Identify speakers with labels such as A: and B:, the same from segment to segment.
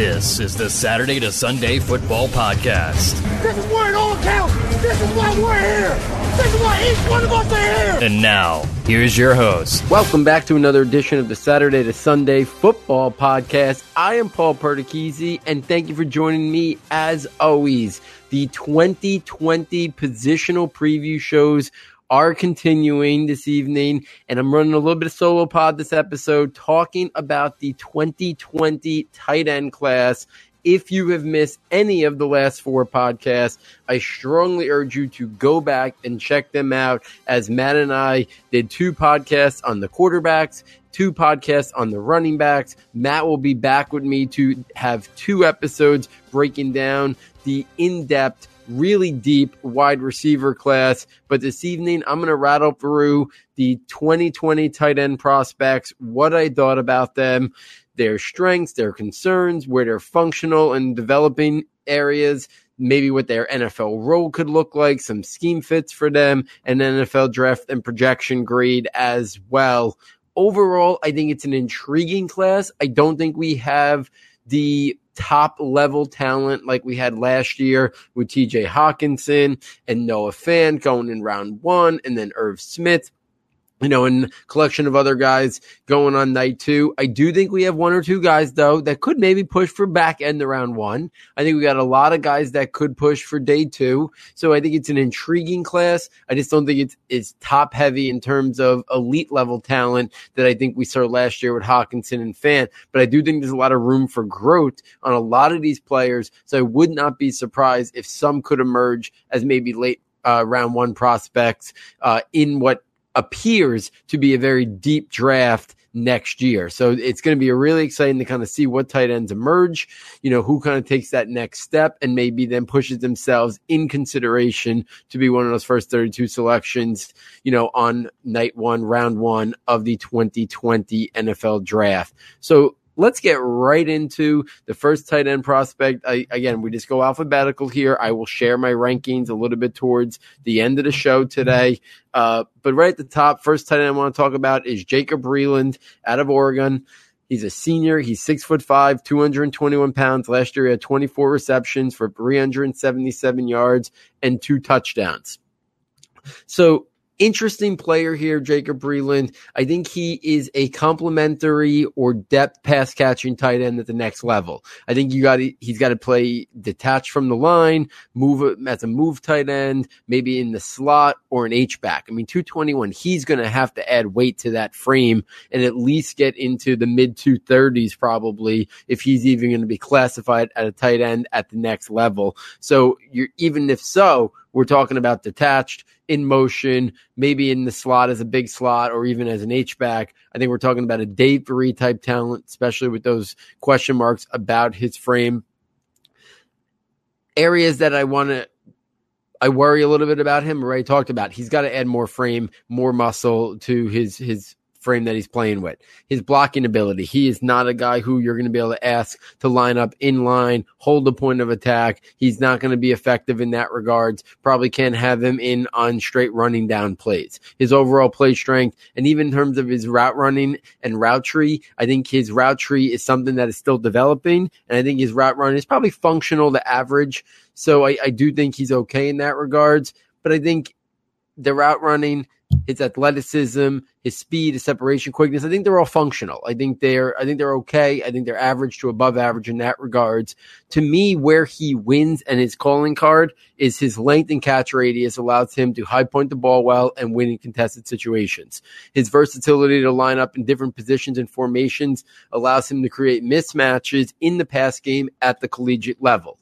A: This is the Saturday to Sunday Football Podcast.
B: This is where it all counts. This is why we're here. This is why each one of us are here.
A: And now, here's your host.
C: Welcome back to another edition of the Saturday to Sunday Football Podcast. I am Paul Perticchese, and thank you for joining me as always. The 2020 positional preview shows are continuing this evening, and I'm running a little bit of solo pod this episode talking about the 2020 tight end class. If you have missed any of the last four podcasts, I strongly urge you to go back and check them out. As Matt and I did two podcasts on the quarterbacks, two podcasts on the running backs. Matt will be back with me to have two episodes breaking down the in depth really deep wide receiver class. But this evening, I'm going to rattle through the 2020 tight end prospects, what I thought about them, their strengths, their concerns, where they're functional and developing areas. Maybe what their NFL role could look like, some scheme fits for them, and NFL draft and projection grade as well. Overall, I think it's an intriguing class. I don't think we have the top level talent like we had last year with TJ Hockenson and Noah Fant going in round one, and then Irv Smith you know, and collection of other guys going on night two. I do think we have one or two guys though that could maybe push for back end around one. I think we got a lot of guys that could push for day two. So I think it's an intriguing class. I just don't think it's it's top heavy in terms of elite level talent that I think we saw last year with Hockenson and Fant. But I do think there's a lot of room for growth on a lot of these players. So I would not be surprised if some could emerge as maybe late uh, round one prospects uh, in what appears to be a very deep draft next year. So it's going to be really exciting to kind of see what tight ends emerge, you know, who kind of takes that next step and maybe then pushes themselves in consideration to be one of those first 32 selections, you know, on night one, round one of the 2020 NFL draft. So let's get right into the first tight end prospect. I, again, we just go alphabetical here. I will share my rankings a little bit towards the end of the show today. Uh, but right at the top, first tight end I want to talk about is Jacob Breeland out of Oregon. He's a senior. He's six foot five, 221 pounds. Last year, he had 24 receptions for 377 yards and two touchdowns. So interesting player here, Jacob Breeland. I think he is a complementary or depth pass catching tight end at the next level. I think you got he's got to play detached from the line, move as a move tight end, maybe in the slot or an H back. I mean, 221, he's going to have to add weight to that frame and at least get into the mid 230s probably if he's even going to be classified at a tight end at the next level. So you're even if so, we're talking about detached in motion, maybe in the slot as a big slot or even as an H back. I think we're talking about a day three type talent, especially with those question marks about his frame. Areas that I want to I worry a little bit about him. Ray talked about he's got to add more frame, more muscle to his his frame that he's playing with. His blocking ability. He is not a guy who you're going to be able to ask to line up in line, hold the point of attack. He's not going to be effective in that regards. Probably can't have him in on straight running down plays. His overall play strength and even in terms of his route running and route tree, I think his route tree is something that is still developing. And I think his route running is probably functional to average. So I, I do think he's okay in that regards. But I think the route running, his athleticism, his speed, his separation quickness. I think they're all functional. I think they're I think they're okay. I think they're average to above average in that regards. To me, where he wins and his calling card is his length and catch radius allows him to high point the ball well and win in contested situations. His versatility to line up in different positions and formations allows him to create mismatches in the pass game at the collegiate level.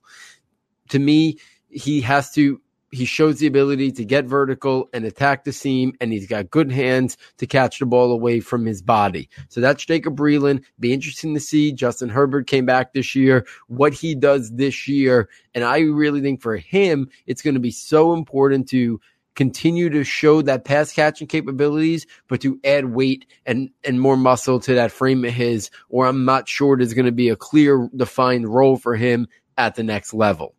C: To me, he has to he shows the ability to get vertical and attack the seam, and he's got good hands to catch the ball away from his body. So that's Jacob Breeland. Be interesting to see. Justin Herbert came back this year, what he does this year. And I really think for him, it's going to be so important to continue to show that pass catching capabilities, but to add weight and, and more muscle to that frame of his, or I'm not sure there's going to be a clear defined role for him at the next level.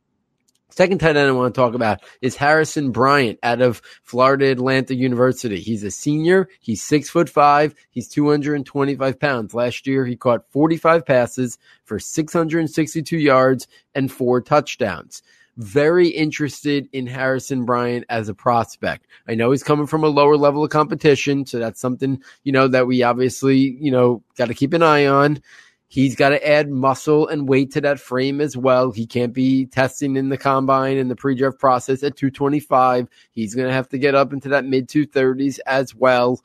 C: Second tight end I want to talk about is Harrison Bryant out of Florida Atlantic University. He's a senior. He's six foot five. He's 225 pounds. Last year, he caught 45 passes for 662 yards and four touchdowns. Very interested in Harrison Bryant as a prospect. I know he's coming from a lower level of competition, so that's something, you know, that we obviously, you know, got to keep an eye on. He's got to add muscle and weight to that frame as well. He can't be testing in the combine and the pre-draft process at 225. He's going to have to get up into that mid 230s as well.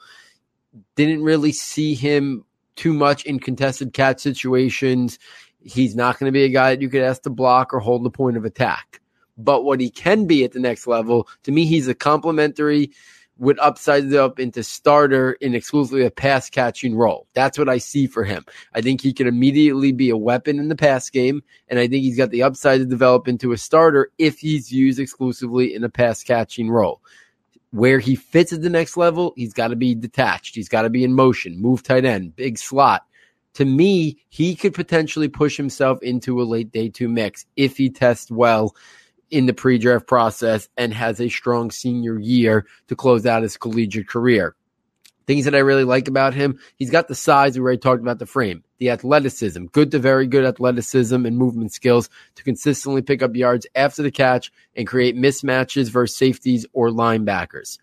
C: Didn't really see him too much in contested catch situations. He's not going to be a guy that you could ask to block or hold the point of attack. But what he can be at the next level, to me, he's a complementary would upsize it up into starter in exclusively a pass catching role. That's what I see for him. I think he can immediately be a weapon in the pass game, and I think he's got the upside to develop into a starter if he's used exclusively in a pass catching role. Where he fits at the next level, he's got to be detached. He's got to be in motion, move tight end, big slot. To me, he could potentially push himself into a late day two mix if he tests well in the pre draft process and has a strong senior year to close out his collegiate career. Things that I really like about him, he's got the size. We already talked about the frame, the athleticism, good to very good athleticism and movement skills to consistently pick up yards after the catch and create mismatches versus safeties or linebackers.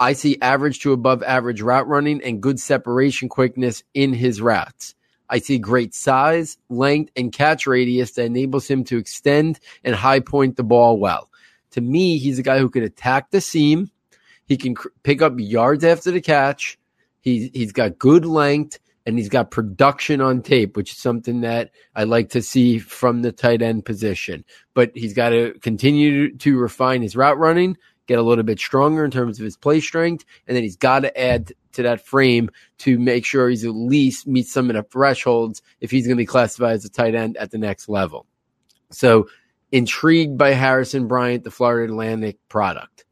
C: I see average to above average route running and good separation quickness in his routes. I see great size, length, and catch radius that enables him to extend and high point the ball well. To me, he's a guy who can attack the seam. He can cr- pick up yards after the catch. He's, he's got good length and he's got production on tape, which is something that I like to see from the tight end position. But he's got to continue to refine his route running, get a little bit stronger in terms of his play strength, and then he's got to add to that frame to make sure he's at least meets some of the thresholds if he's going to be classified as a tight end at the next level. So intrigued by Harrison Bryant, the Florida Atlantic product.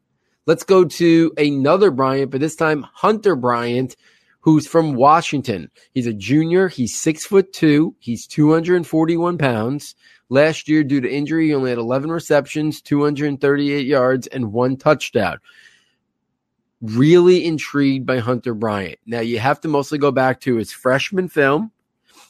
C: Let's go to another Bryant, but this time Hunter Bryant, who's from Washington. He's a junior. He's six foot two. He's 241 pounds. Last year, due to injury, he only had 11 receptions, 238 yards, and one touchdown really intrigued by Hunter Bryant. Now you have to mostly go back to his freshman film,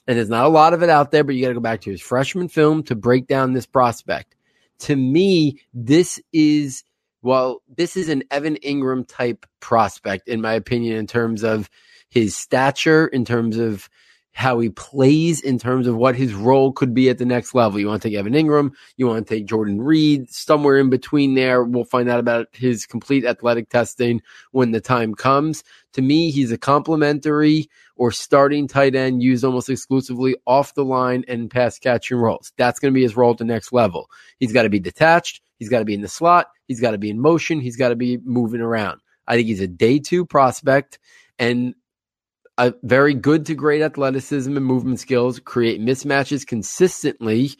C: and there's not a lot of it out there, but you got to go back to his freshman film to break down this prospect. To me, this is well, this is an Evan Engram type prospect, in my opinion, in terms of his stature, in terms of how he plays in terms of what his role could be at the next level. You want to take Evan Engram, you want to take Jordan Reed, somewhere in between there. We'll find out about his complete athletic testing when the time comes. To me, he's a complementary or starting tight end used almost exclusively off the line and pass catching roles. That's going to be his role at the next level. He's got to be detached. He's got to be in the slot. He's got to be in motion. He's got to be moving around. I think he's a day two prospect. And a very good to great athleticism and movement skills, create mismatches consistently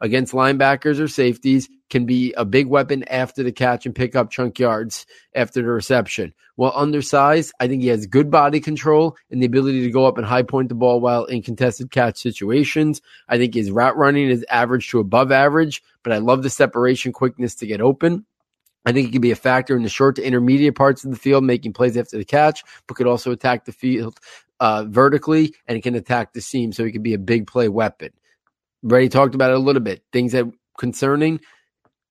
C: against linebackers or safeties, can be a big weapon after the catch and pick up chunk yards after the reception. While undersized, I think he has good body control and the ability to go up and high point the ball while in contested catch situations. I think his route running is average to above average, but I love the separation quickness to get open. I think it could be a factor in the short to intermediate parts of the field, making plays after the catch, but could also attack the field uh, vertically and can attack the seam, so he could be a big play weapon. Brady talked about it a little bit. Things that concerning.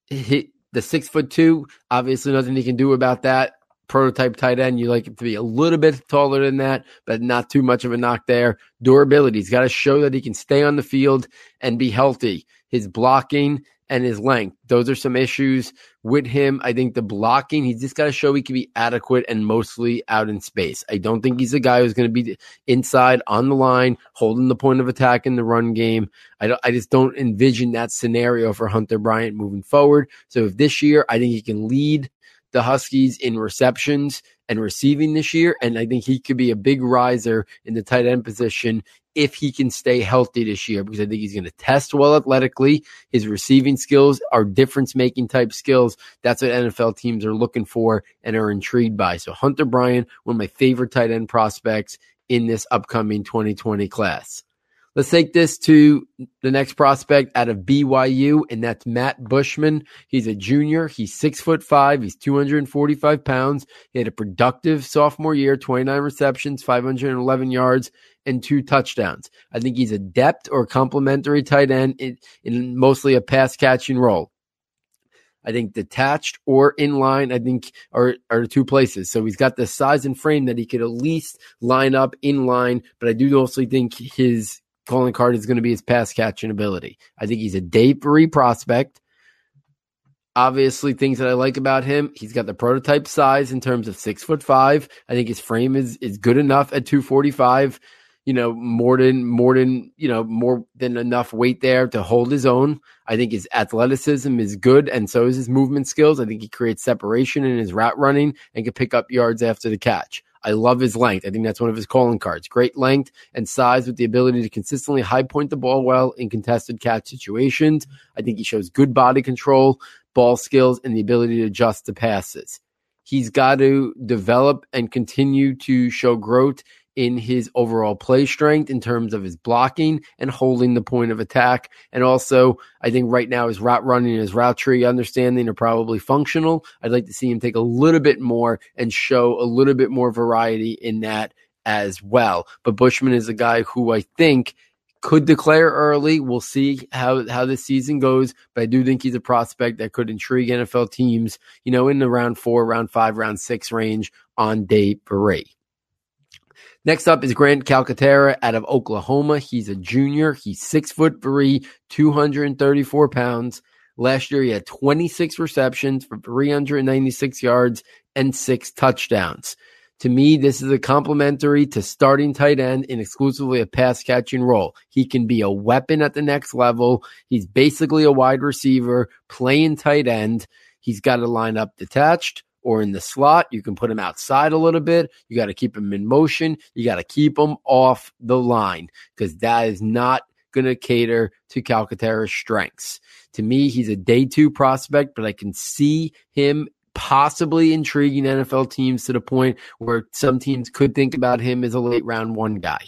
C: He, the six foot two, obviously nothing he can do about that. Prototype tight end, you like it to be a little bit taller than that, but not too much of a knock there. Durability, he's got to show that he can stay on the field and be healthy. His blocking and his length. Those are some issues with him. I think the blocking, he's just got to show he can be adequate and mostly out in space. I don't think he's a guy who's going to be inside on the line, holding the point of attack in the run game. I I just don't envision that scenario for Hunter Bryant moving forward. So if this year, I think he can lead the Huskies in receptions and receiving this year. And I think he could be a big riser in the tight end position if he can stay healthy this year, because I think he's going to test well athletically. His receiving skills are difference making type skills. That's what NFL teams are looking for and are intrigued by. So Hunter Bryant, one of my favorite tight end prospects in this upcoming 2020 class. Let's take this to the next prospect out of BYU, and that's Matt Bushman. He's a junior. He's six foot five. He's 245 pounds. He had a productive sophomore year, 29 receptions, 511 yards, and two touchdowns. I think he's a depth or complementary tight end in, in mostly a pass catching role. I think detached or in line, I think are, are two places. So he's got the size and frame that he could at least line up in line, but I do also think his calling card is going to be his pass catching ability. I think he's a day three prospect. Obviously, things that I like about him, he's got the prototype size in terms of six foot five. I think his frame is is good enough at 245 you know, more than more than you know more than enough weight there to hold his own. I think his athleticism is good, and so is his movement skills. I think he creates separation in his route running and can pick up yards after the catch. I love his length. I think that's one of his calling cards. Great length and size with the ability to consistently high point the ball well in contested catch situations. I think he shows good body control, ball skills, and the ability to adjust to passes. He's got to develop and continue to show growth in his overall play strength in terms of his blocking and holding the point of attack. And also, I think right now his route running and his route tree understanding are probably functional. I'd like to see him take a little bit more and show a little bit more variety in that as well. But Bushman is a guy who I think could declare early. We'll see how how this season goes, but I do think he's a prospect that could intrigue NFL teams, you know, in the round four, round five, round six range on day three. Next up is Grant Calcaterra out of Oklahoma. He's a junior. He's six foot three, 234 pounds. Last year, he had 26 receptions for 396 yards and six touchdowns. To me, this is a complementary to starting tight end in exclusively a pass catching role. He can be a weapon at the next level. He's basically a wide receiver playing tight end. He's got to line up detached or in the slot. You can put him outside a little bit. You got to keep him in motion. You got to keep him off the line because that is not going to cater to Calcaterra's strengths. To me, he's a day two prospect, but I can see him possibly intriguing NFL teams to the point where some teams could think about him as a late round one guy.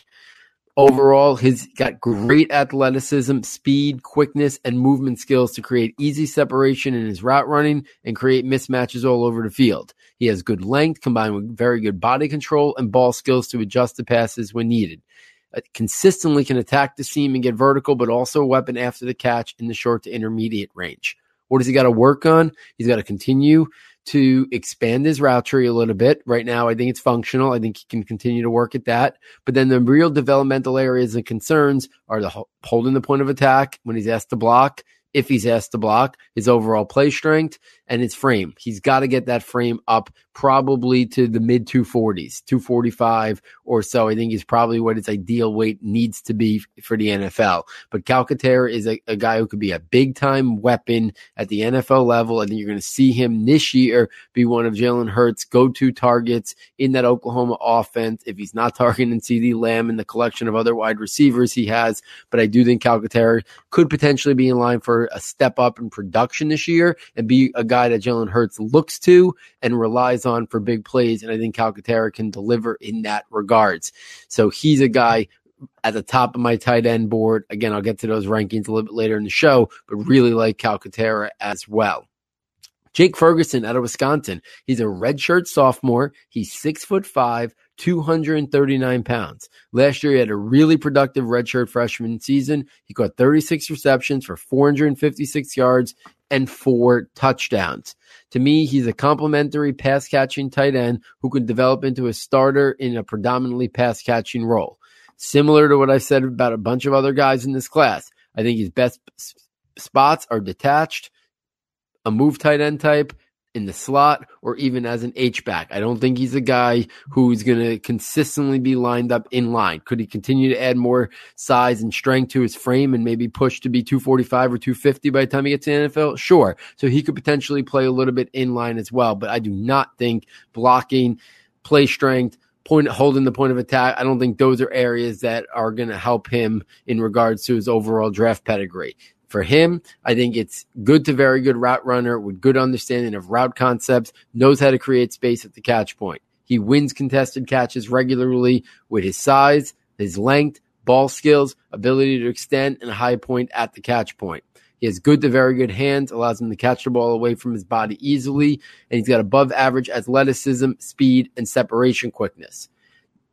C: Overall, he's got great athleticism, speed, quickness, and movement skills to create easy separation in his route running and create mismatches all over the field. He has good length combined with very good body control and ball skills to adjust the passes when needed. Uh, consistently can attack the seam and get vertical, but also a weapon after the catch in the short to intermediate range. What does he got to work on? He's got to continue to expand his route tree a little bit. Right now, I think it's functional. I think he can continue to work at that. But then the real developmental areas and concerns are the holding the point of attack when he's asked to block if he's asked to block, his overall play strength, and his frame. He's got to get that frame up probably to the mid 240s, 245 or so. I think is probably what his ideal weight needs to be for the NFL. But Calcaterra is a, a guy who could be a big time weapon at the NFL level. I think you're going to see him this year be one of Jalen Hurts' go to targets in that Oklahoma offense. If he's not targeting CeeDee Lamb and the collection of other wide receivers he has, but I do think Calcaterra could potentially be in line for a step up in production this year and be a guy that Jalen Hurts looks to and relies on for big plays. And I think Calcaterra can deliver in that regards. So he's a guy at the top of my tight end board. Again, I'll get to those rankings a little bit later in the show, but really like Calcaterra as well. Jake Ferguson out of Wisconsin. He's a redshirt sophomore. He's six foot five, 239 pounds. Last year, he had a really productive redshirt freshman season. He caught 36 receptions for 456 yards and four touchdowns. To me, he's a complementary pass catching tight end who can develop into a starter in a predominantly pass catching role. Similar to what I said about a bunch of other guys in this class, I think his best spots are detached, a move tight end type, in the slot or even as an H-back. I don't think he's a guy who's going to consistently be lined up in line. Could he continue to add more size and strength to his frame and maybe push to be 245 or 250 by the time he gets to the NFL? Sure. So he could potentially play a little bit in line as well, but I do not think blocking, play strength, point holding the point of attack. I don't think those are areas that are going to help him in regards to his overall draft pedigree for him, I think it's good to very good route runner with good understanding of route concepts, knows how to create space at the catch point. He wins contested catches regularly with his size, his length, ball skills, ability to extend, and high point at the catch point. He has good to very good hands, allows him to catch the ball away from his body easily, and he's got above average athleticism, speed, and separation quickness.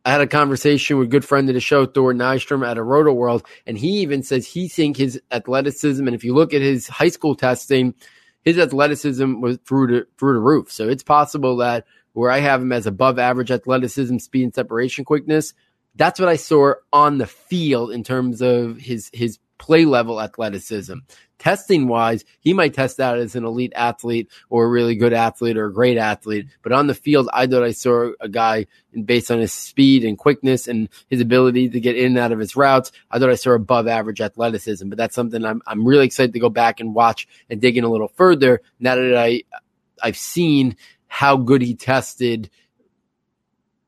C: I had a conversation with a good friend of the show, Thor Nystrom at a Rotoworld, and he even says he think his athleticism, and if you look at his high school testing, his athleticism was through the through the roof. So it's possible that where I have him as above average athleticism, speed, and separation quickness, that's what I saw on the field in terms of his his play level athleticism. Testing wise, he might test out as an elite athlete or a really good athlete or a great athlete. But on the field, I thought I saw a guy based on his speed and quickness and his ability to get in and out of his routes. I thought I saw above average athleticism. But that's something I'm I'm really excited to go back and watch and dig in a little further now that I I've seen how good he tested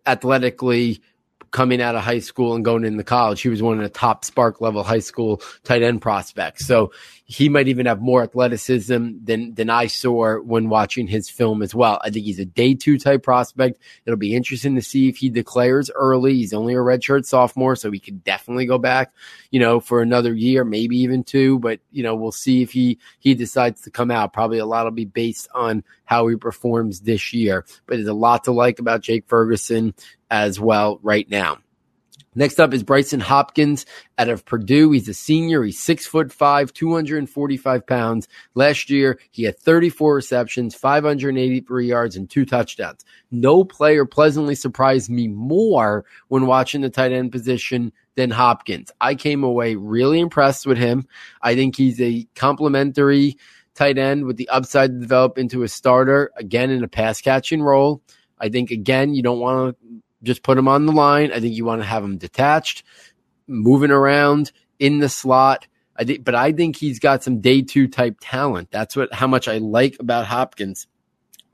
C: athletically coming out of high school and going into college. He was one of the top spark level high school tight end prospects. So he might even have more athleticism than than I saw when watching his film as well. I think he's a day two type prospect. It'll be interesting to see if he declares early. He's only a redshirt sophomore, so he could definitely go back, you know, for another year, maybe even two. But you know, we'll see if he he decides to come out. Probably a lot will be based on how he performs this year. But there's a lot to like about Jake Ferguson as well right now. Next up is Brycen Hopkins out of Purdue. He's a senior. He's six foot five, 245 pounds. Last year, he had 34 receptions, 583 yards, and two touchdowns. No player pleasantly surprised me more when watching the tight end position than Hopkins. I came away really impressed with him. I think he's a complementary tight end with the upside to develop into a starter, again, in a pass catching role. I think, again, you don't want to just put him on the line. I think you want to have him detached, moving around in the slot. I think, but I think he's got some day two type talent. That's what how much I like about Hopkins.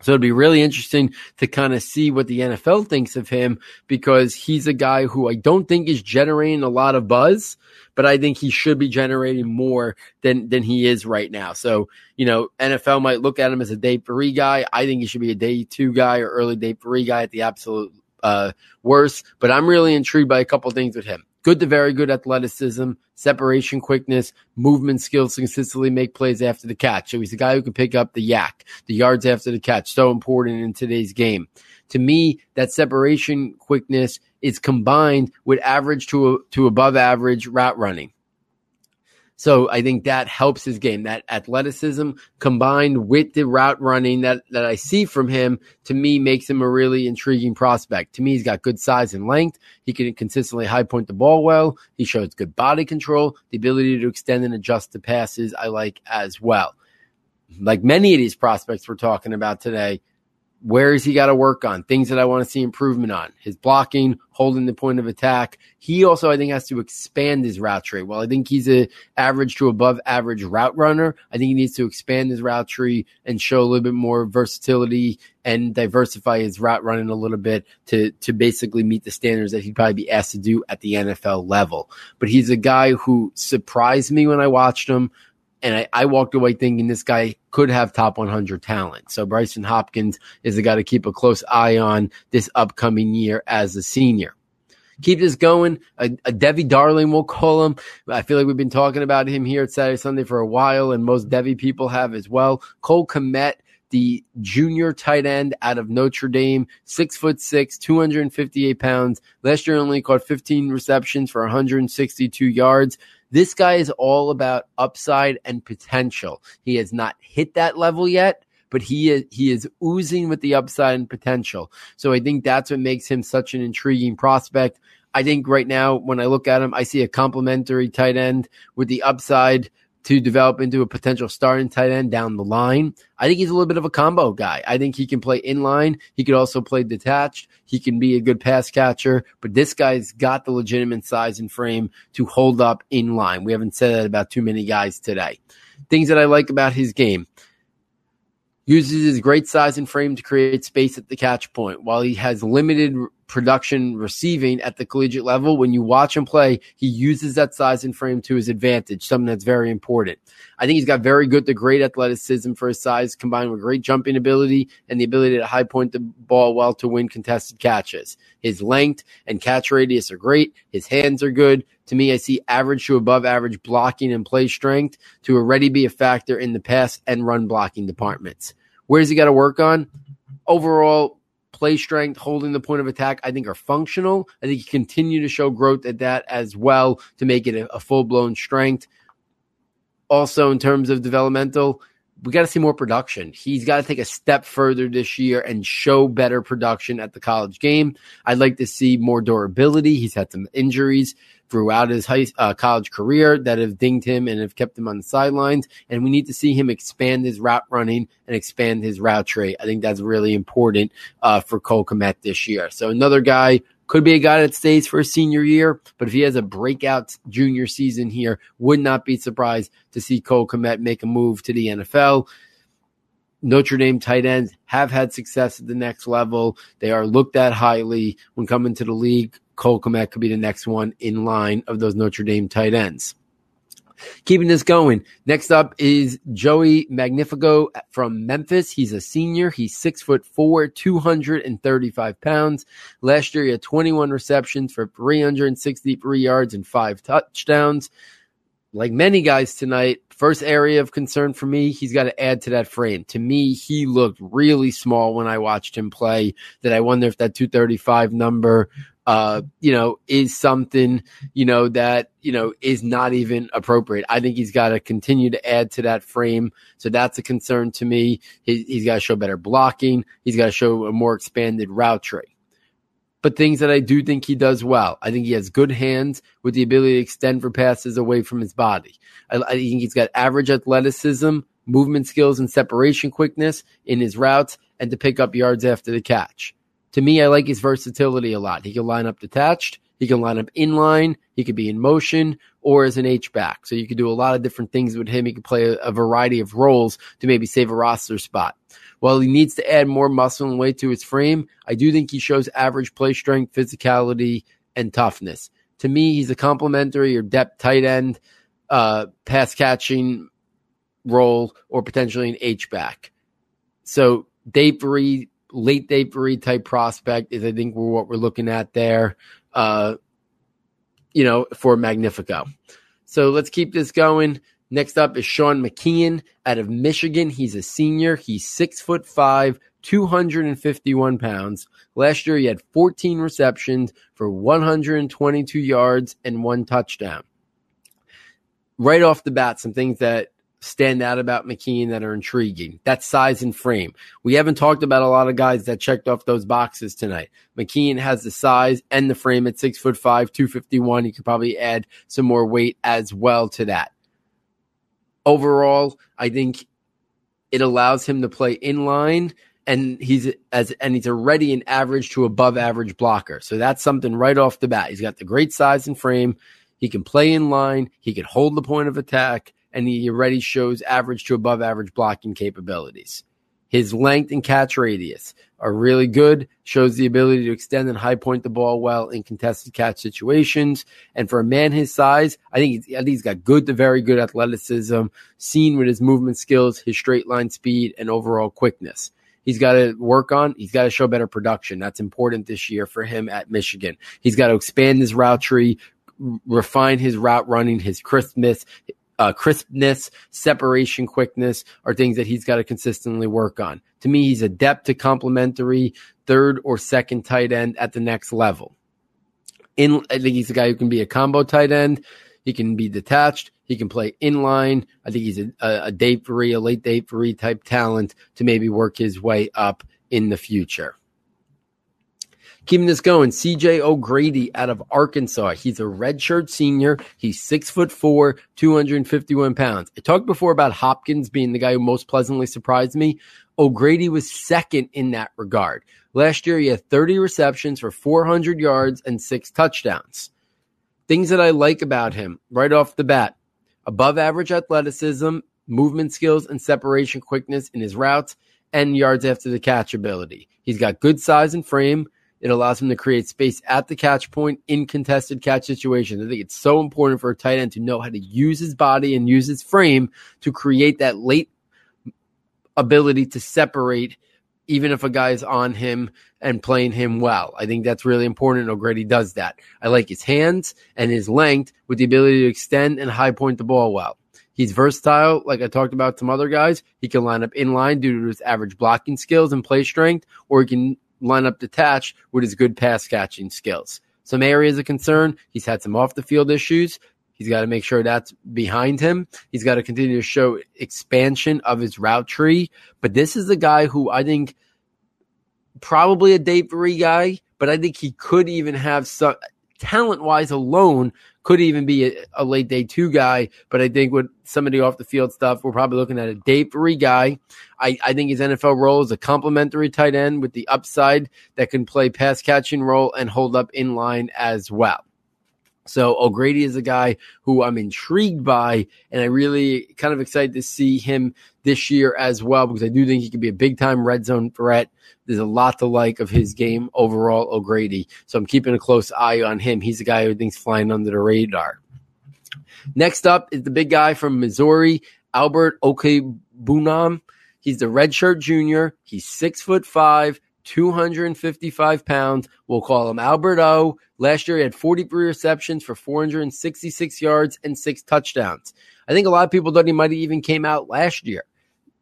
C: So it'd be really interesting to kind of see what the NFL thinks of him because he's a guy who I don't think is generating a lot of buzz, but I think he should be generating more than than he is right now. So, you know, NFL might look at him as a day three guy. I think he should be a day two guy or early day three guy at the absolute uh, worse. But I'm really intrigued by a couple things with him. Good to very good athleticism, separation quickness, movement skills consistently make plays after the catch. So he's a guy who can pick up the YAC, the yards after the catch. So important in today's game. To me, that separation quickness is combined with average to to above average route running. So I think that helps his game. That athleticism combined with the route running that, that I see from him to me makes him a really intriguing prospect. To me, he's got good size and length. He can consistently high point the ball well. He shows good body control, the ability to extend and adjust the passes I like as well. Like many of these prospects we're talking about today, where has he got to work on? Things that I want to see improvement on. His blocking, holding the point of attack. He also, I think, has to expand his route tree. Well, I think he's a average to above average route runner. I think he needs to expand his route tree and show a little bit more versatility and diversify his route running a little bit to to basically meet the standards that he'd probably be asked to do at the NFL level. But he's a guy who surprised me when I watched him and I, I, walked away thinking this guy could have top 100 talent. So Brycen Hopkins is the guy to keep a close eye on this upcoming year as a senior. Keep this going. A, a Devy Darling, we'll call him. I feel like we've been talking about him here at Saturday Sunday for a while, and most Devy people have as well. Cole Kmet, the junior tight end out of Notre Dame, six foot six, 258 pounds. Last year only caught 15 receptions for 162 yards. This guy is all about upside and potential. He has not hit that level yet, but he is he is oozing with the upside and potential. So I think that's what makes him such an intriguing prospect. I think right now when I look at him, I see a complementary tight end with the upside to develop into a potential starting tight end down the line. I think he's a little bit of a combo guy. I think he can play in line. He could also play detached. He can be a good pass catcher, but this guy's got the legitimate size and frame to hold up in line. We haven't said that about too many guys today. Things that I like about his game. Uses his great size and frame to create space at the catch point. While he has limited production receiving at the collegiate level. When you watch him play, he uses that size and frame to his advantage, something that's very important. I think he's got very good to great athleticism for his size, combined with great jumping ability and the ability to high point the ball well to win contested catches. His length and catch radius are great. His hands are good. To me, I see average to above average blocking and play strength to already be a factor in the pass and run blocking departments. Where's he got to work on? Overall, play strength, holding the point of attack, I think are functional. I think he continue to show growth at that as well to make it a, a full blown strength. Also, in terms of developmental, we got to see more production. He's got to take a step further this year and show better production at the college game. I'd like to see more durability. He's had some injuries throughout his high uh, college career that have dinged him and have kept him on the sidelines. And we need to see him expand his route running and expand his route tree. I think that's really important uh, for Cole Kmet this year. So another guy could be a guy that stays for a senior year, but if he has a breakout junior season here, would not be surprised to see Cole Kmet make a move to the NFL. Notre Dame tight ends have had success at the next level. They are looked at highly when coming to the league. Cole Kmet could be the next one in line of those Notre Dame tight ends. Keeping this going. Next up is Joey Magnifico from Memphis. He's a senior. He's six foot four, 235 pounds. Last year, he had 21 receptions for 363 yards and five touchdowns. Like many guys tonight, first area of concern for me, he's got to add to that frame. To me, he looked really small when I watched him play. That I wonder if that 235 number uh, you know, is something, you know, that, you know, is not even appropriate. I think he's got to continue to add to that frame. So that's a concern to me. He, he's got to show better blocking. He's got to show a more expanded route tree. But things that I do think he does well. I think he has good hands with the ability to extend for passes away from his body. I, I think he's got average athleticism, movement skills, and separation quickness in his routes and to pick up yards after the catch to me, I like his versatility a lot. He can line up detached, he can line up in line, he could be in motion, or as an H back. So you could do a lot of different things with him. He could play a, a variety of roles to maybe save a roster spot. While he needs to add more muscle and weight to his frame, I do think he shows average play strength, physicality, and toughness. To me, he's a complementary or depth tight end, uh, pass catching role, or potentially an H back. So Dave Reed late day free type prospect is I think we're what we're looking at there. Uh, you know, for Magnifico. So let's keep this going. Next up is Sean McKeon out of Michigan. He's a senior. He's six foot five, 251 pounds. Last year, he had 14 receptions for 122 yards and one touchdown. Right off the bat, some things that stand out about McKeon that are intriguing. That size and frame. We haven't talked about a lot of guys that checked off those boxes tonight. McKeon has the size and the frame at six foot five, 251. He could probably add some more weight as well to that. Overall, I think it allows him to play in line and he's as and he's already an average to above average blocker. So that's something right off the bat. He's got the great size and frame. He can play in line. He can hold the point of attack and he already shows average to above average blocking capabilities. His length and catch radius are really good, shows the ability to extend and high point the ball well in contested catch situations. And for a man his size, I think he's, I think he's got good to very good athleticism, seen with his movement skills, his straight line speed, and overall quickness. He's got to work on. He's got to show better production. That's important this year for him at Michigan. He's got to expand his route tree, refine his route running, his crispness, uh, crispness, separation quickness are things that he's got to consistently work on. To me, he's adept to complementary third or second tight end at the next level. In, I think he's a guy who can be a combo tight end. He can be detached. He can play in line. I think he's a, a, a three, a late day three type talent to maybe work his way up in the future. Keeping this going, CJ O'Grady out of Arkansas. He's a redshirt senior. He's six foot four, 251 pounds. I talked before about Hopkins being the guy who most pleasantly surprised me. O'Grady was second in that regard. Last year, he had 30 receptions for 400 yards and six touchdowns. Things that I like about him right off the bat above average athleticism, movement skills, and separation quickness in his routes and yards after the catch ability. He's got good size and frame It allows him to create space at the catch point in contested catch situations. I think it's so important for a tight end to know how to use his body and use his frame to create that late ability to separate even if a guy's on him and playing him well. I think that's really important. O'Grady does that. I like his hands and his length with the ability to extend and high point the ball well. He's versatile, like I talked about some other guys. He can line up in line due to his average blocking skills and play strength, or he can line up detached with his good pass catching skills. Some areas of concern, he's had some off the field issues. He's got to make sure that's behind him. He's got to continue to show expansion of his route tree. But this is the guy who I think probably a day three guy, but I think he could even have some talent wise alone could even be a, a, late day two guy. But I think with some of the off the field stuff, we're probably looking at a day three guy. I, I think his NFL role is a complementary tight end with the upside that can play pass catching role and hold up in line as well. So O'Grady is a guy who I'm intrigued by, and I really kind of excited to see him this year as well because I do think he could be a big time red zone threat. There's a lot to like of his game overall, O'Grady. So I'm keeping a close eye on him. He's a guy who thinks flying under the radar. Next up is the big guy from Missouri, Albert Okwuegbunam. He's the redshirt junior. He's six foot five, 255 pounds. We'll call him Albert O. Last year, he had 43 receptions for 466 yards and six touchdowns. I think a lot of people thought he might have even came out last year.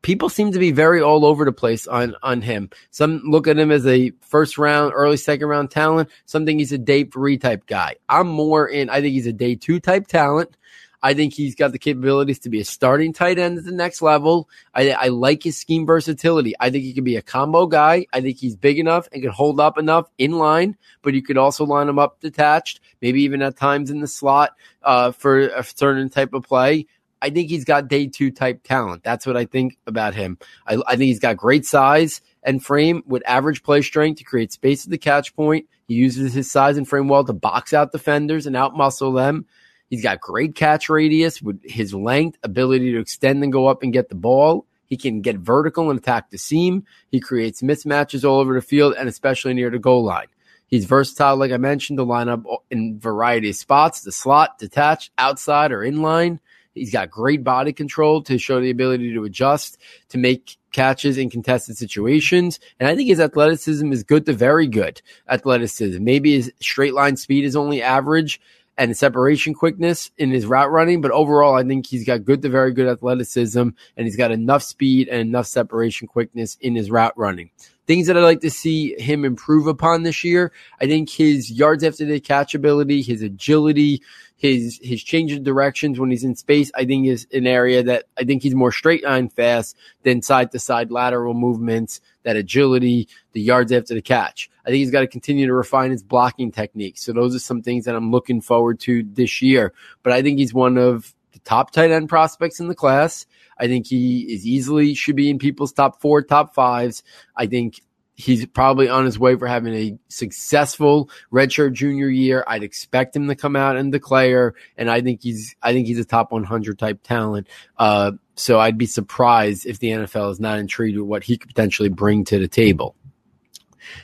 C: People seem to be very all over the place on, on him. Some look at him as a first round, early second round talent. Some think he's a day three type guy. I'm more in, I think he's a day two type talent. I think he's got the capabilities to be a starting tight end at the next level. I, I like his scheme versatility. I think he can be a combo guy. I think he's big enough and can hold up enough in line, but you could also line him up detached, maybe even at times in the slot uh, for a certain type of play. I think he's got day two type talent. That's what I think about him. I, I think he's got great size and frame with average play strength to create space at the catch point. He uses his size and frame well to box out defenders and outmuscle them. He's got great catch radius with his length, ability to extend and go up and get the ball. He can get vertical and attack the seam. He creates mismatches all over the field and especially near the goal line. He's versatile, like I mentioned, to line up in variety of spots, the slot, detached, outside, or inline. He's got great body control to show the ability to adjust, to make catches in contested situations. And I think his athleticism is good to very good athleticism. Maybe his straight line speed is only average, and separation quickness in his route running, but overall, I think he's got good to very good athleticism and he's got enough speed and enough separation quickness in his route running. Things that I'd like to see him improve upon this year. I think his yards after the catch ability, his agility, his his change of directions when he's in space, I think is an area that I think he's more straight line fast than side to side lateral movements, that agility, the yards after the catch. I think he's got to continue to refine his blocking techniques. So those are some things that I'm looking forward to this year. But I think he's one of the top tight end prospects in the class. I think he is easily should be in people's top four, top fives. I think he's probably on his way for having a successful redshirt junior year. I'd expect him to come out and declare, and I think he's I think he's a top 100 type talent. Uh, so I'd be surprised if the NFL is not intrigued with what he could potentially bring to the table.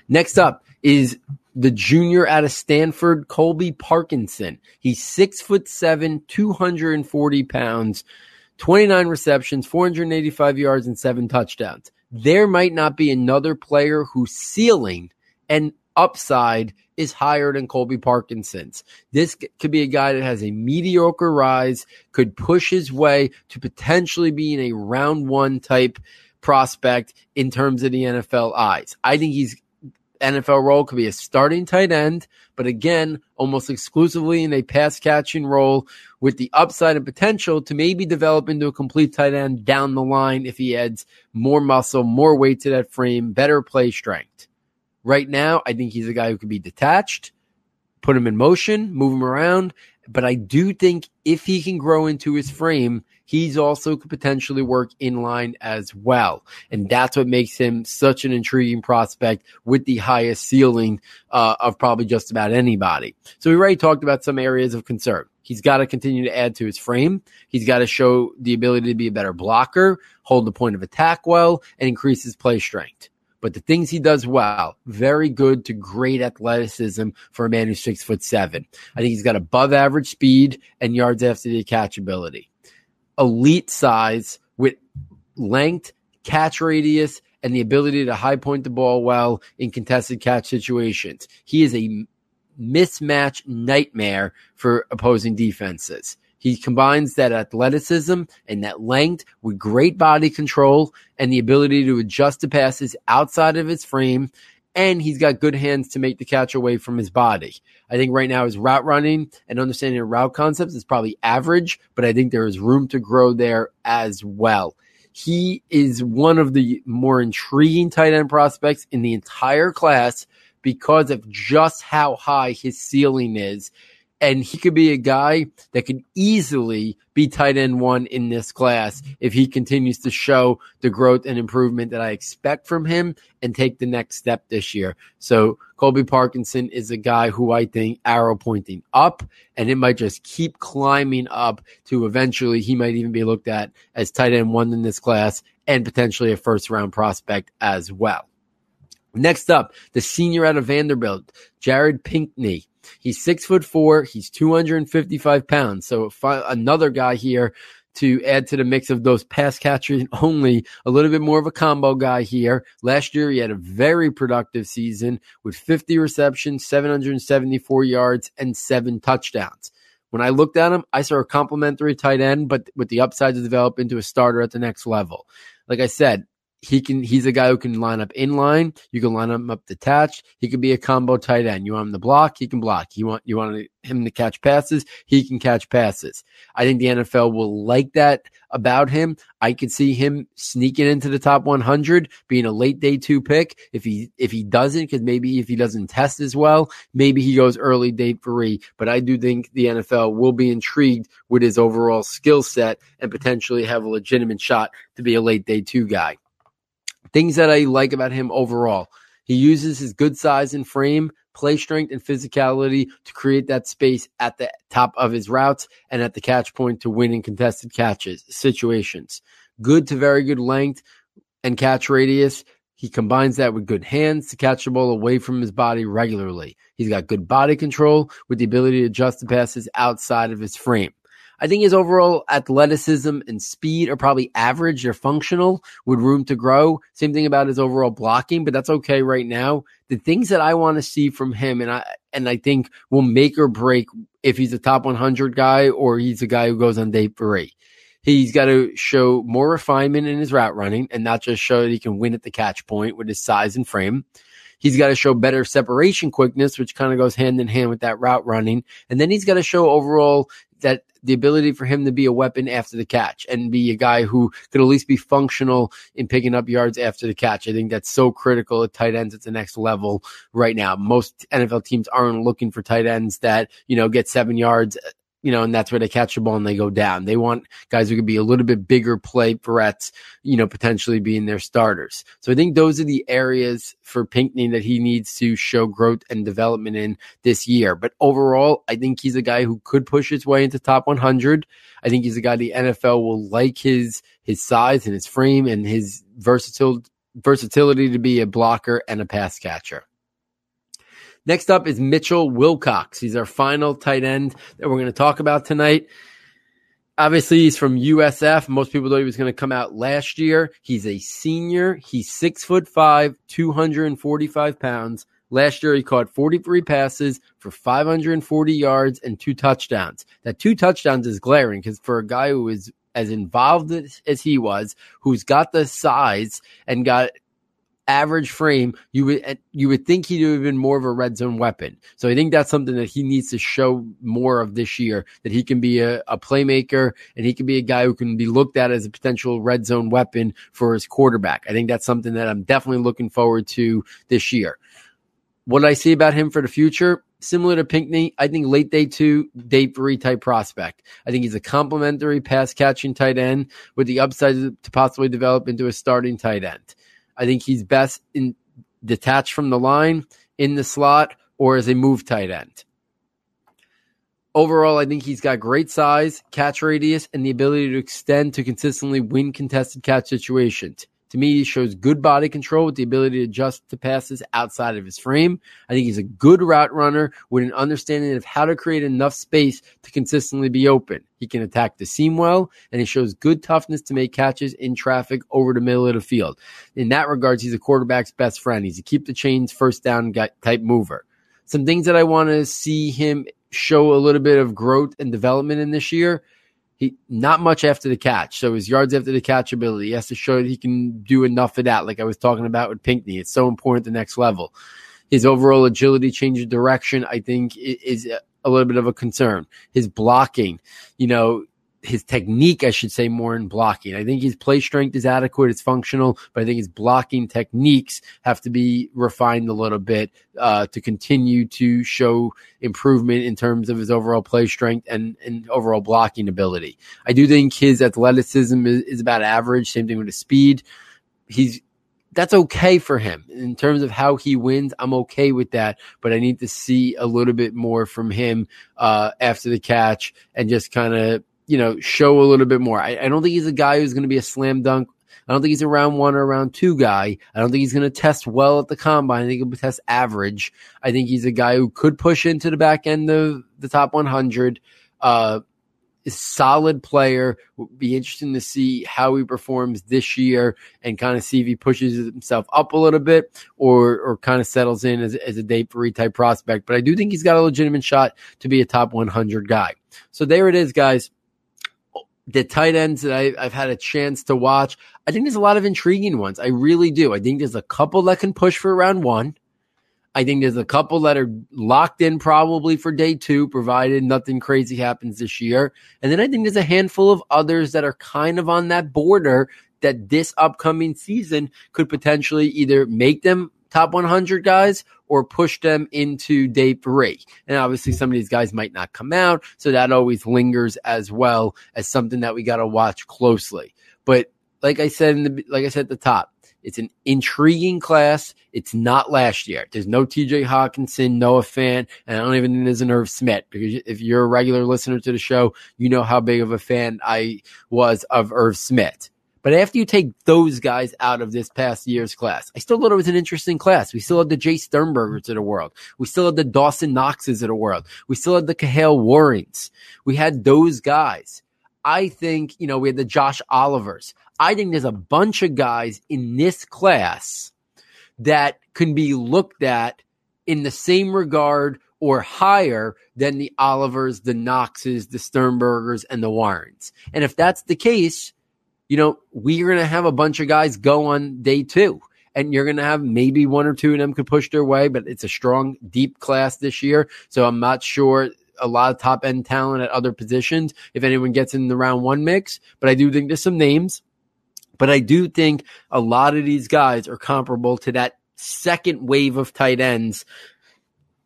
C: Next up is the junior out of Stanford, Colby Parkinson. He's six foot seven, 240 pounds, 29 receptions, 485 yards, and seven touchdowns there might not be another player whose ceiling and upside is higher than Colby Parkinson's. This could be a guy that has a mediocre rise, could push his way to potentially being a round one type prospect in terms of the NFL eyes. I think he's NFL role could be a starting tight end, but again, almost exclusively in a pass catching role with the upside and potential to maybe develop into a complete tight end down the line if he adds more muscle, more weight to that frame, better play strength. Right now, I think he's a guy who could be detached, put him in motion, move him around, but I do think if he can grow into his frame, he's also could potentially work in line as well. And that's what makes him such an intriguing prospect with the highest ceiling uh, of probably just about anybody. So we already talked about some areas of concern. He's got to continue to add to his frame. He's got to show the ability to be a better blocker, hold the point of attack well, and increase his play strength. But the things he does well, very good to great athleticism for a man who's six foot seven. I think he's got above average speed and yards after the catch ability. Elite size with length, catch radius, and the ability to high point the ball well in contested catch situations. He is a mismatch nightmare for opposing defenses. He combines that athleticism and that length with great body control and the ability to adjust the passes outside of his frame. And he's got good hands to make the catch away from his body. I think right now his route running and understanding of route concepts is probably average, but I think there is room to grow there as well. He is one of the more intriguing tight end prospects in the entire class because of just how high his ceiling is and he could be a guy that could easily be tight end one in this class if he continues to show the growth and improvement that I expect from him and take the next step this year. So Colby Parkinson is a guy who I think arrow pointing up and it might just keep climbing up to eventually he might even be looked at as tight end one in this class and potentially a first round prospect as well. Next up, the senior out of Vanderbilt, Jared Pinkney. He's six foot four. He's 255 pounds. So another guy here to add to the mix of those pass catchers only a little bit more of a combo guy here. Last year, he had a very productive season with 50 receptions, 774 yards, and seven touchdowns. When I looked at him, I saw a complimentary tight end, but with the upside to develop into a starter at the next level. Like I said, he can he's a guy who can line up in line. You can line him up detached. He could be a combo tight end. You want him to block, he can block. You want you want him to catch passes, he can catch passes. I think the NFL will like that about him. I could see him sneaking into the top 100, being a late day two pick. If he if he doesn't, because maybe if he doesn't test as well, maybe he goes early day three. But I do think the NFL will be intrigued with his overall skill set and potentially have a legitimate shot to be a late day two guy. Things that I like about him overall. He uses his good size and frame, play strength, and physicality to create that space at the top of his routes and at the catch point to win in contested catches situations. Good to very good length and catch radius. He combines that with good hands to catch the ball away from his body regularly. He's got good body control with the ability to adjust the passes outside of his frame. I think his overall athleticism and speed are probably average. They're functional with room to grow. Same thing about his overall blocking, but that's okay right now. The things that I want to see from him, and I and I think will make or break if he's a top 100 guy or he's a guy who goes on day three. He's got to show more refinement in his route running and not just show that he can win at the catch point with his size and frame. He's got to show better separation quickness, which kind of goes hand in hand with that route running. And then he's got to show overall that the ability for him to be a weapon after the catch and be a guy who could at least be functional in picking up yards after the catch. I think that's so critical at tight ends at the next level right now. Most NFL teams aren't looking for tight ends that, you know, get seven yards you know, and that's where they catch the ball and they go down. They want guys who could be a little bit bigger play threats, you know, potentially being their starters. So I think those are the areas for Pinkney that he needs to show growth and development in this year. But overall, I think he's a guy who could push his way into top 100. I think he's a guy the NFL will like his his size and his frame and his versatile versatility to be a blocker and a pass catcher. Next up is Mitchell Wilcox. He's our final tight end that we're going to talk about tonight. Obviously, he's from USF. Most people thought he was going to come out last year. He's a senior. He's six foot five, 245 pounds. Last year, he caught 43 passes for 540 yards and two touchdowns. That two touchdowns is glaring because for a guy who is as involved as, as he was, who's got the size and got average frame, you would eh, you would think he would have been more of a red zone weapon. So I think that's something that he needs to show more of this year. That he can be a, a playmaker and he can be a guy who can be looked at as a potential red zone weapon for his quarterback. I think that's something that I'm definitely looking forward to this year. What I see about him for the future, similar to Pinkney, I think late day two, day three type prospect. I think he's a complementary pass catching tight end with the upside to possibly develop into a starting tight end. I think he's best in detached from the line in the slot or as a move tight end. Overall, I think he's got great size, catch radius, and the ability to extend to consistently win contested catch situations. To me, he shows good body control with the ability to adjust to passes outside of his frame. I think he's a good route runner with an understanding of how to create enough space to consistently be open. He can attack the seam well, and he shows good toughness to make catches in traffic over the middle of the field. In that regards, he's a quarterback's best friend. He's a keep the chains first down type mover. Some things that I want to see him show a little bit of growth and development in this year. He not much after the catch. So his yards after the catch ability, he has to show that he can do enough of that, like I was talking about with Pinkney, It's so important the next level. His overall agility, change of direction, I think is a little bit of a concern. His blocking, you know, his technique, I should say, more in blocking. I think his play strength is adequate, it's functional, but I think his blocking techniques have to be refined a little bit uh, to continue to show improvement in terms of his overall play strength and, and overall blocking ability. I do think his athleticism is, is about average. Same thing with his speed. He's that's okay for him in terms of how he wins. I'm okay with that, but I need to see a little bit more from him uh, after the catch and just kind of you know, show a little bit more. I, I don't think he's a guy who's going to be a slam dunk. I don't think he's a round one or round two guy. I don't think he's going to test well at the combine. I think he'll test average. I think he's a guy who could push into the back end of the top 100. Uh, solid player. Would be interesting to see how he performs this year and kind of see if he pushes himself up a little bit or or kind of settles in as, as a day three type prospect. But I do think he's got a legitimate shot to be a top 100 guy. So there it is, guys the tight ends that I, have had a chance to watch, I think there's a lot of intriguing ones. I really do. I think there's a couple that can push for round one. I think there's a couple that are locked in probably for day two, provided nothing crazy happens this year. And then I think there's a handful of others that are kind of on that border that this upcoming season could potentially either make them top 100 guys or push them into day three. And obviously, some of these guys might not come out. So that always lingers as well as something that we got to watch closely. But like I said, in the, like I said at the top, it's an intriguing class. It's not last year. There's no TJ Hockenson, Noah Fant, and I don't even think there's an Irv Smith because if you're a regular listener to the show, you know how big of a fan I was of Irv Smith. But after you take those guys out of this past year's class, I still thought it was an interesting class. We still had the Jace Sternbergers of the world. We still had the Dawson Knoxes of the world. We still had the Kahale Warrings. We had those guys. I think, you know, we had the Josh Olivers. I think there's a bunch of guys in this class that can be looked at in the same regard or higher than the Olivers, the Knoxes, the Sternbergers, and the Warrings. And if that's the case, you know, we're going to have a bunch of guys go on day two. And you're going to have maybe one or two of them could push their way, but it's a strong, deep class this year. So I'm not sure a lot of top end talent at other positions if anyone gets in the round one mix. But I do think there's some names. But I do think a lot of these guys are comparable to that second wave of tight ends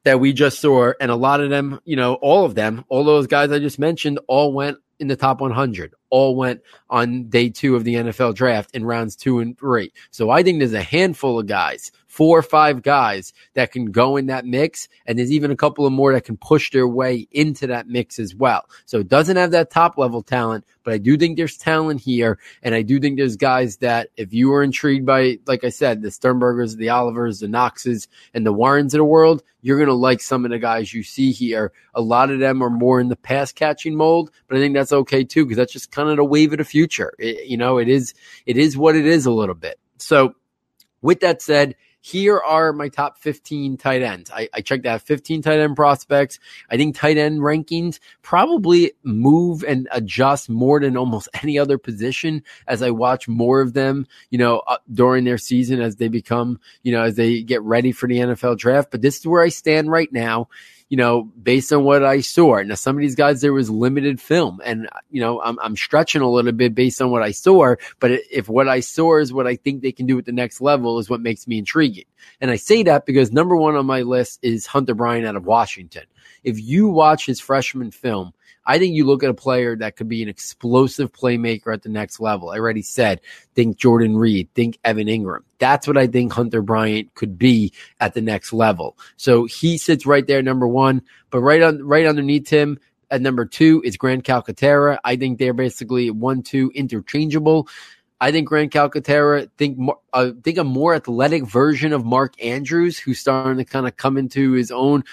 C: that we just saw. And a lot of them, you know, all of them, all those guys I just mentioned, all went in the top 100 all went on day two of the NFL draft in rounds two and three. So I think there's a handful of guys, four or five guys that can go in that mix. And there's even a couple of more that can push their way into that mix as well. So it doesn't have that top level talent, but I do think there's talent here. And I do think there's guys that if you were intrigued by, like I said, the Sternbergers, the Olivers, the Knoxes, and the Warrings of the world, you're going to like some of the guys you see here. A lot of them are more in the pass catching mold, but I think that's okay too, because that's just kind of the wave of the future. It, you know, it is, it is what it is a little bit. So with that said, here are my top 15 tight ends. I, I checked out 15 tight end prospects. I think tight end rankings probably move and adjust more than almost any other position as I watch more of them, you know, uh, during their season as they become, you know, as they get ready for the NFL draft. But this is where I stand right now you know, based on what I saw. Now, some of these guys, there was limited film, and you know, I'm I'm stretching a little bit based on what I saw. But if what I saw is what I think they can do at the next level, is what makes me intriguing. And I say that because number one on my list is Hunter Bryant out of Washington. If you watch his freshman film, I think you look at a player that could be an explosive playmaker at the next level. I already said, think Jordan Reed, think Evan Engram. That's what I think Hunter Bryant could be at the next level. So he sits right there, number one, but right on, right underneath him, at number two is Grant Calcaterra. I think they're basically one, two interchangeable. I think Grant Calcaterra think uh, think a more athletic version of Mark Andrews, who's starting to kind of come into his own.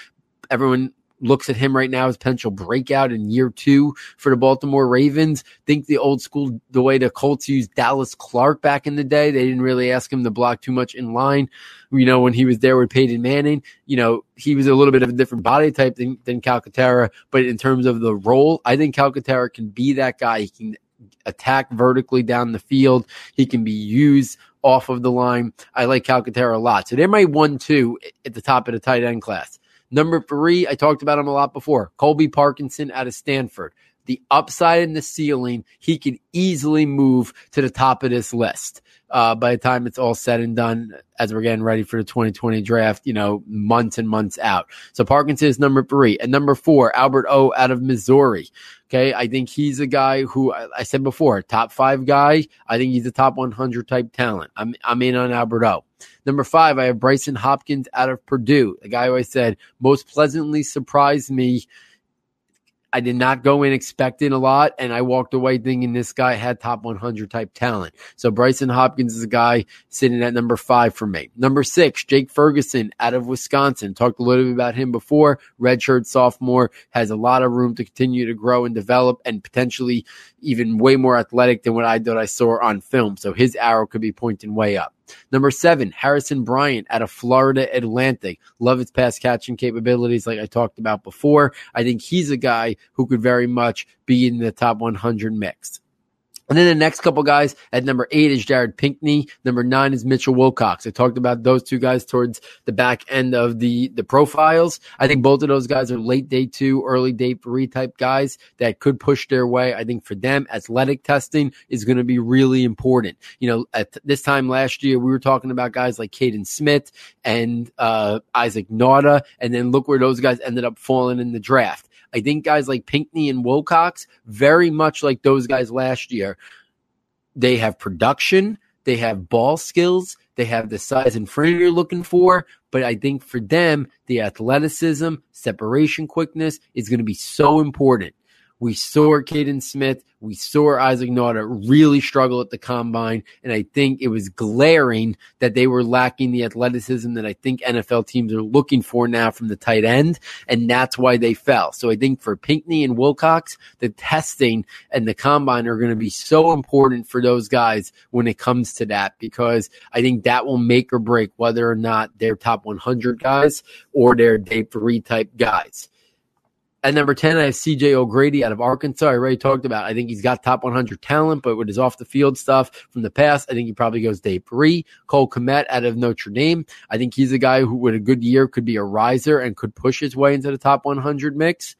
C: Everyone looks at him right now as potential breakout in year two for the Baltimore Ravens. Think the old school, the way the Colts used Dallas Clark back in the day. They didn't really ask him to block too much in line. You know, when he was there with Peyton Manning, you know, he was a little bit of a different body type than, than Calcaterra. But in terms of the role, I think Calcaterra can be that guy. He can attack vertically down the field. He can be used off of the line. I like Calcaterra a lot. So they're my one, two at the top of the tight end class. Number three, I talked about him a lot before. Colby Parkinson out of Stanford. The upside and the ceiling, he could easily move to the top of this list. Uh, by the time it's all said and done, as we're getting ready for the 2020 draft, you know, months and months out. So Parkinson is number three. And number four, Albert O out of Missouri. Okay. I think he's a guy who I said before, top five guy. I think he's a top 100 type talent. I'm, I'm in on Albert O. Number five, I have Brycen Hopkins out of Purdue, the guy who I said most pleasantly surprised me I did not go in expecting a lot, and I walked away thinking this guy had top 100 type talent. So Brycen Hopkins is a guy sitting at number five for me. Number six, Jake Ferguson out of Wisconsin. Talked a little bit about him before. Redshirt sophomore has a lot of room to continue to grow and develop, and potentially even way more athletic than what I thought I saw on film. So his arrow could be pointing way up. Number seven, Harrison Bryant out of Florida Atlantic. Love his pass catching capabilities, like I talked about before. I think he's a guy who could very much be in the top 100 mix. And then the next couple guys at number eight is Jared Pinkney. Number nine is Mitchell Wilcox. I talked about those two guys towards the back end of the, the profiles. I think both of those guys are late day two, early day three type guys that could push their way. I think for them, athletic testing is going to be really important. You know, at this time last year, we were talking about guys like Kaden Smith and uh, Isaac Nauta. And then look where those guys ended up falling in the draft. I think guys like Pinkney and Wilcox, very much like those guys last year, they have production, they have ball skills, they have the size and frame you're looking for. But I think for them, the athleticism, separation quickness is going to be so important. We saw Kaden Smith. We saw Isaac Nauta really struggle at the combine. And I think it was glaring that they were lacking the athleticism that I think NFL teams are looking for now from the tight end. And that's why they fell. So I think for Pinkney and Wilcox, the testing and the combine are going to be so important for those guys when it comes to that, because I think that will make or break whether or not they're top 100 guys or they're day three type guys. At number 10, I have CJ O'Grady out of Arkansas. I already talked about. I think he's got top 100 talent, but with his off the field stuff from the past, I think he probably goes day three. Cole Kmet out of Notre Dame. I think he's a guy who, with a good year, could be a riser and could push his way into the top 100 mix.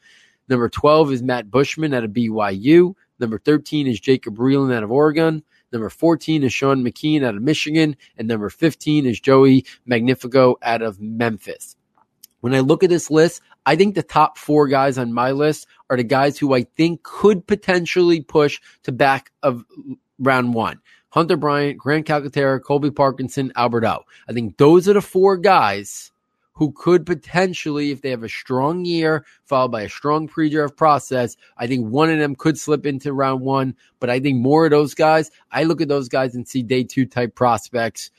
C: Number 12 is Matt Bushman out of BYU. Number 13 is Jacob Breeland out of Oregon. Number 14 is Sean McKeon out of Michigan. And number 15 is Joey Magnifico out of Memphis. When I look at this list, I think the top four guys on my list are the guys who I think could potentially push to back of round one. Hunter Bryant, Grant Calcaterra, Colby Parkinson, Albert O. I think those are the four guys who could potentially, if they have a strong year followed by a strong pre-draft process, I think one of them could slip into round one. But I think more of those guys, I look at those guys and see day two type prospects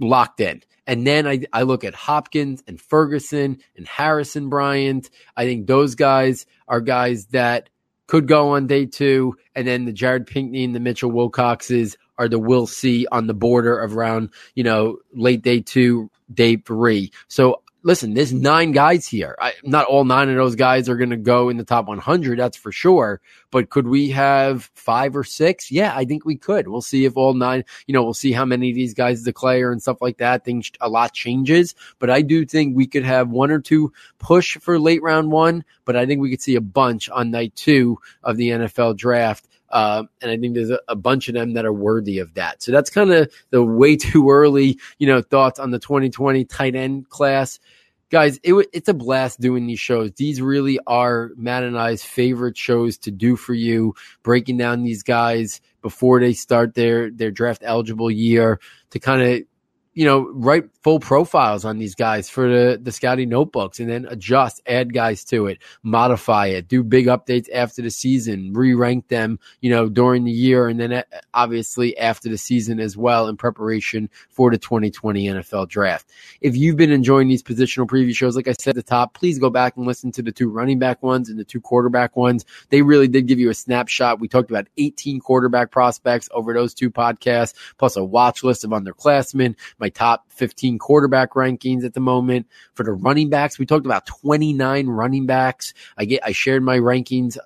C: locked in. And then I, I look at Hopkins and Ferguson and Harrison Bryant. I think those guys are guys that could go on day two. And then the Jared Pinkney and the Mitchell Wilcoxes are the we'll see on the border of around, you know, late day two, day three. So listen, there's nine guys here. I, not all nine of those guys are going to go in the top 100, that's for sure. But could we have five or six? Yeah, I think we could. We'll see if all nine, you know, we'll see how many of these guys declare and stuff like that. Things, a lot changes. But I do think we could have one or two push for late round one, but I think we could see a bunch on night two of the NFL draft. Uh, and I think there's a, a, bunch of them that are worthy of that. So that's kind of the way too early, you know, thoughts on the 2020 tight end class. Guys, it, it's a blast doing these shows. These really are Matt and I's favorite shows to do for you, breaking down these guys before they start their, their draft eligible year to kind of you know, write full profiles on these guys for the, the scouting notebooks and then adjust, add guys to it, modify it, do big updates after the season, re rank them, you know, during the year. And then uh, obviously after the season as well in preparation for the 2020 NFL draft. If you've been enjoying these positional preview shows, like I said at the top, please go back and listen to the two running back ones and the two quarterback ones. They really did give you a snapshot. We talked about 18 quarterback prospects over those two podcasts, plus a watch list of underclassmen, my top 15 quarterback rankings at the moment. For the running backs, we talked about 29 running backs. I get, I shared my rankings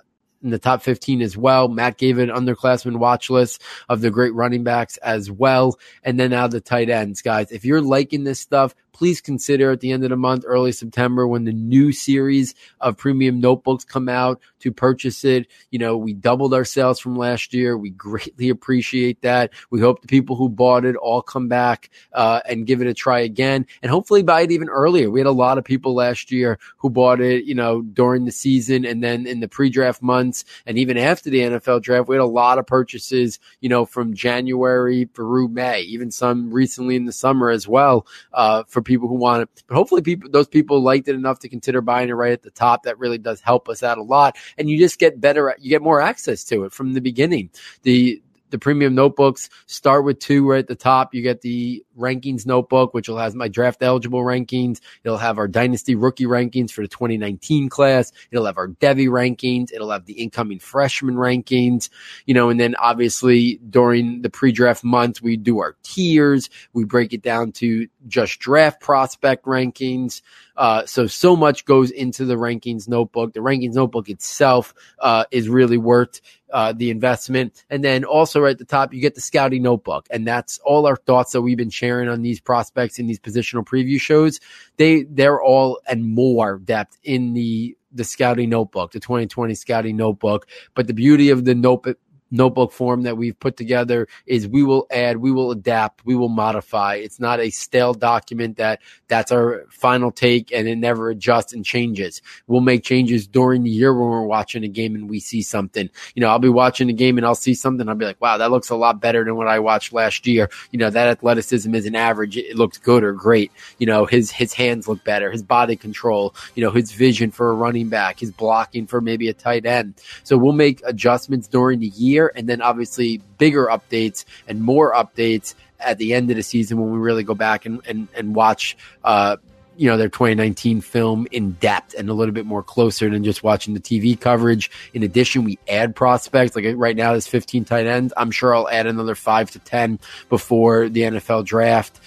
C: in the top 15 as well. Matt gave an underclassman watch list of the great running backs as well. And then now the tight ends, guys. If you're liking this stuff, please consider at the end of the month, early September, when the new series of premium notebooks come out to purchase it. You know, we doubled our sales from last year. We greatly appreciate that. We hope the people who bought it all come back uh, and give it a try again, and hopefully buy it even earlier. We had a lot of people last year who bought it, you know, during the season and then in the pre-draft months, and even after the NFL draft, we had a lot of purchases, you know, from January through May, even some recently in the summer as well, uh, for people who want it. But hopefully, people those people liked it enough to consider buying it right at the top. That really does help us out a lot, and you just get better. You get more access to it from the beginning. The the premium notebooks start with two right at the top. You get the rankings notebook, which will have my draft eligible rankings. It'll have our dynasty rookie rankings for the 2019 class. It'll have our Devy rankings. It'll have the incoming freshman rankings, you know, and then obviously during the pre-draft months, we do our tiers. We break it down to just draft prospect rankings. Uh, so, so much goes into the rankings notebook. The rankings notebook itself uh, is really worth uh, the investment. And then also right at the top, you get the scouting notebook. And that's all our thoughts that we've been sharing on these prospects in these positional preview shows. They, they're all and more depth in the, the scouting notebook, the 2020 scouting notebook. But the beauty of the notebook, notebook form that we've put together is we will add, we will adapt, we will modify. It's not a stale document that that's our final take and it never adjusts and changes. We'll make changes during the year when we're watching a game and we see something. You know, I'll be watching the game and I'll see something. I'll be like, wow, that looks a lot better than what I watched last year. You know, that athleticism is an average. It looks good or great. You know, his, his hands look better, his body control, you know, his vision for a running back, his blocking for maybe a tight end. So we'll make adjustments during the year year, and then obviously bigger updates and more updates at the end of the season when we really go back and and, and watch. Uh, you know their 2019 film in depth and a little bit more closer than just watching the TV coverage. In addition, we add prospects. Like right now, there's 15 tight ends. I'm sure I'll add another five to 10 before the NFL draft.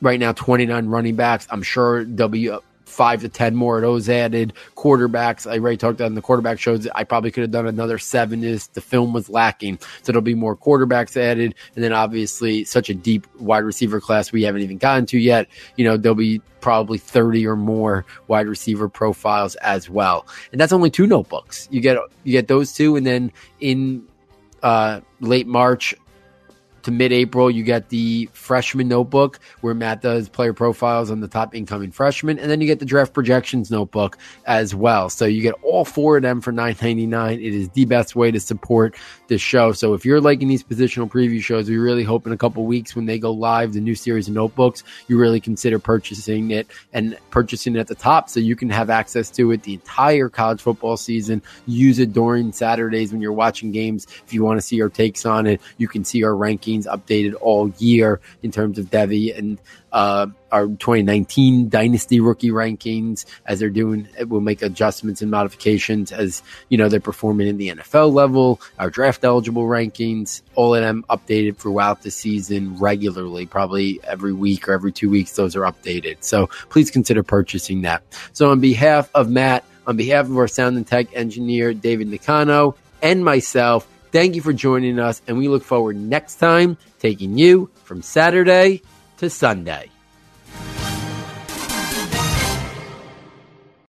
C: Right now, 29 running backs. I'm sure be five to ten more of those added. Quarterbacks, I already talked on the quarterback shows. I probably could have done another seven. Is the film was lacking, so there'll be more quarterbacks added, and then obviously such a deep wide receiver class we haven't even gotten to yet. You know, there'll be probably 30 or more wide receiver profiles as well. And that's only two notebooks. You get you get those two and then in uh, late March to mid-April, you get the freshman notebook where Matt does player profiles on the top incoming freshmen, and then you get the draft projections notebook as well. So you get all four of them for nine ninety nine. It is the best way to support the show. So if you're liking these positional preview shows, we really hope in a couple weeks when they go live, the new series of notebooks, you really consider purchasing it and purchasing it at the top so you can have access to it the entire college football season. Use it during Saturdays when you're watching games. If you want to see our takes on it, you can see our rankings updated all year in terms of Devy and uh, our 2019 dynasty rookie rankings as they're doing. We'll make adjustments and modifications as you know they're performing in the NFL level. Our draft eligible rankings, all of them updated throughout the season regularly, probably every week or every two weeks. Those are updated. So please consider purchasing that. So on behalf of Matt, on behalf of our sound and tech engineer David Nicano and myself. Thank you for joining us, and we look forward next time taking you from Saturday to Sunday.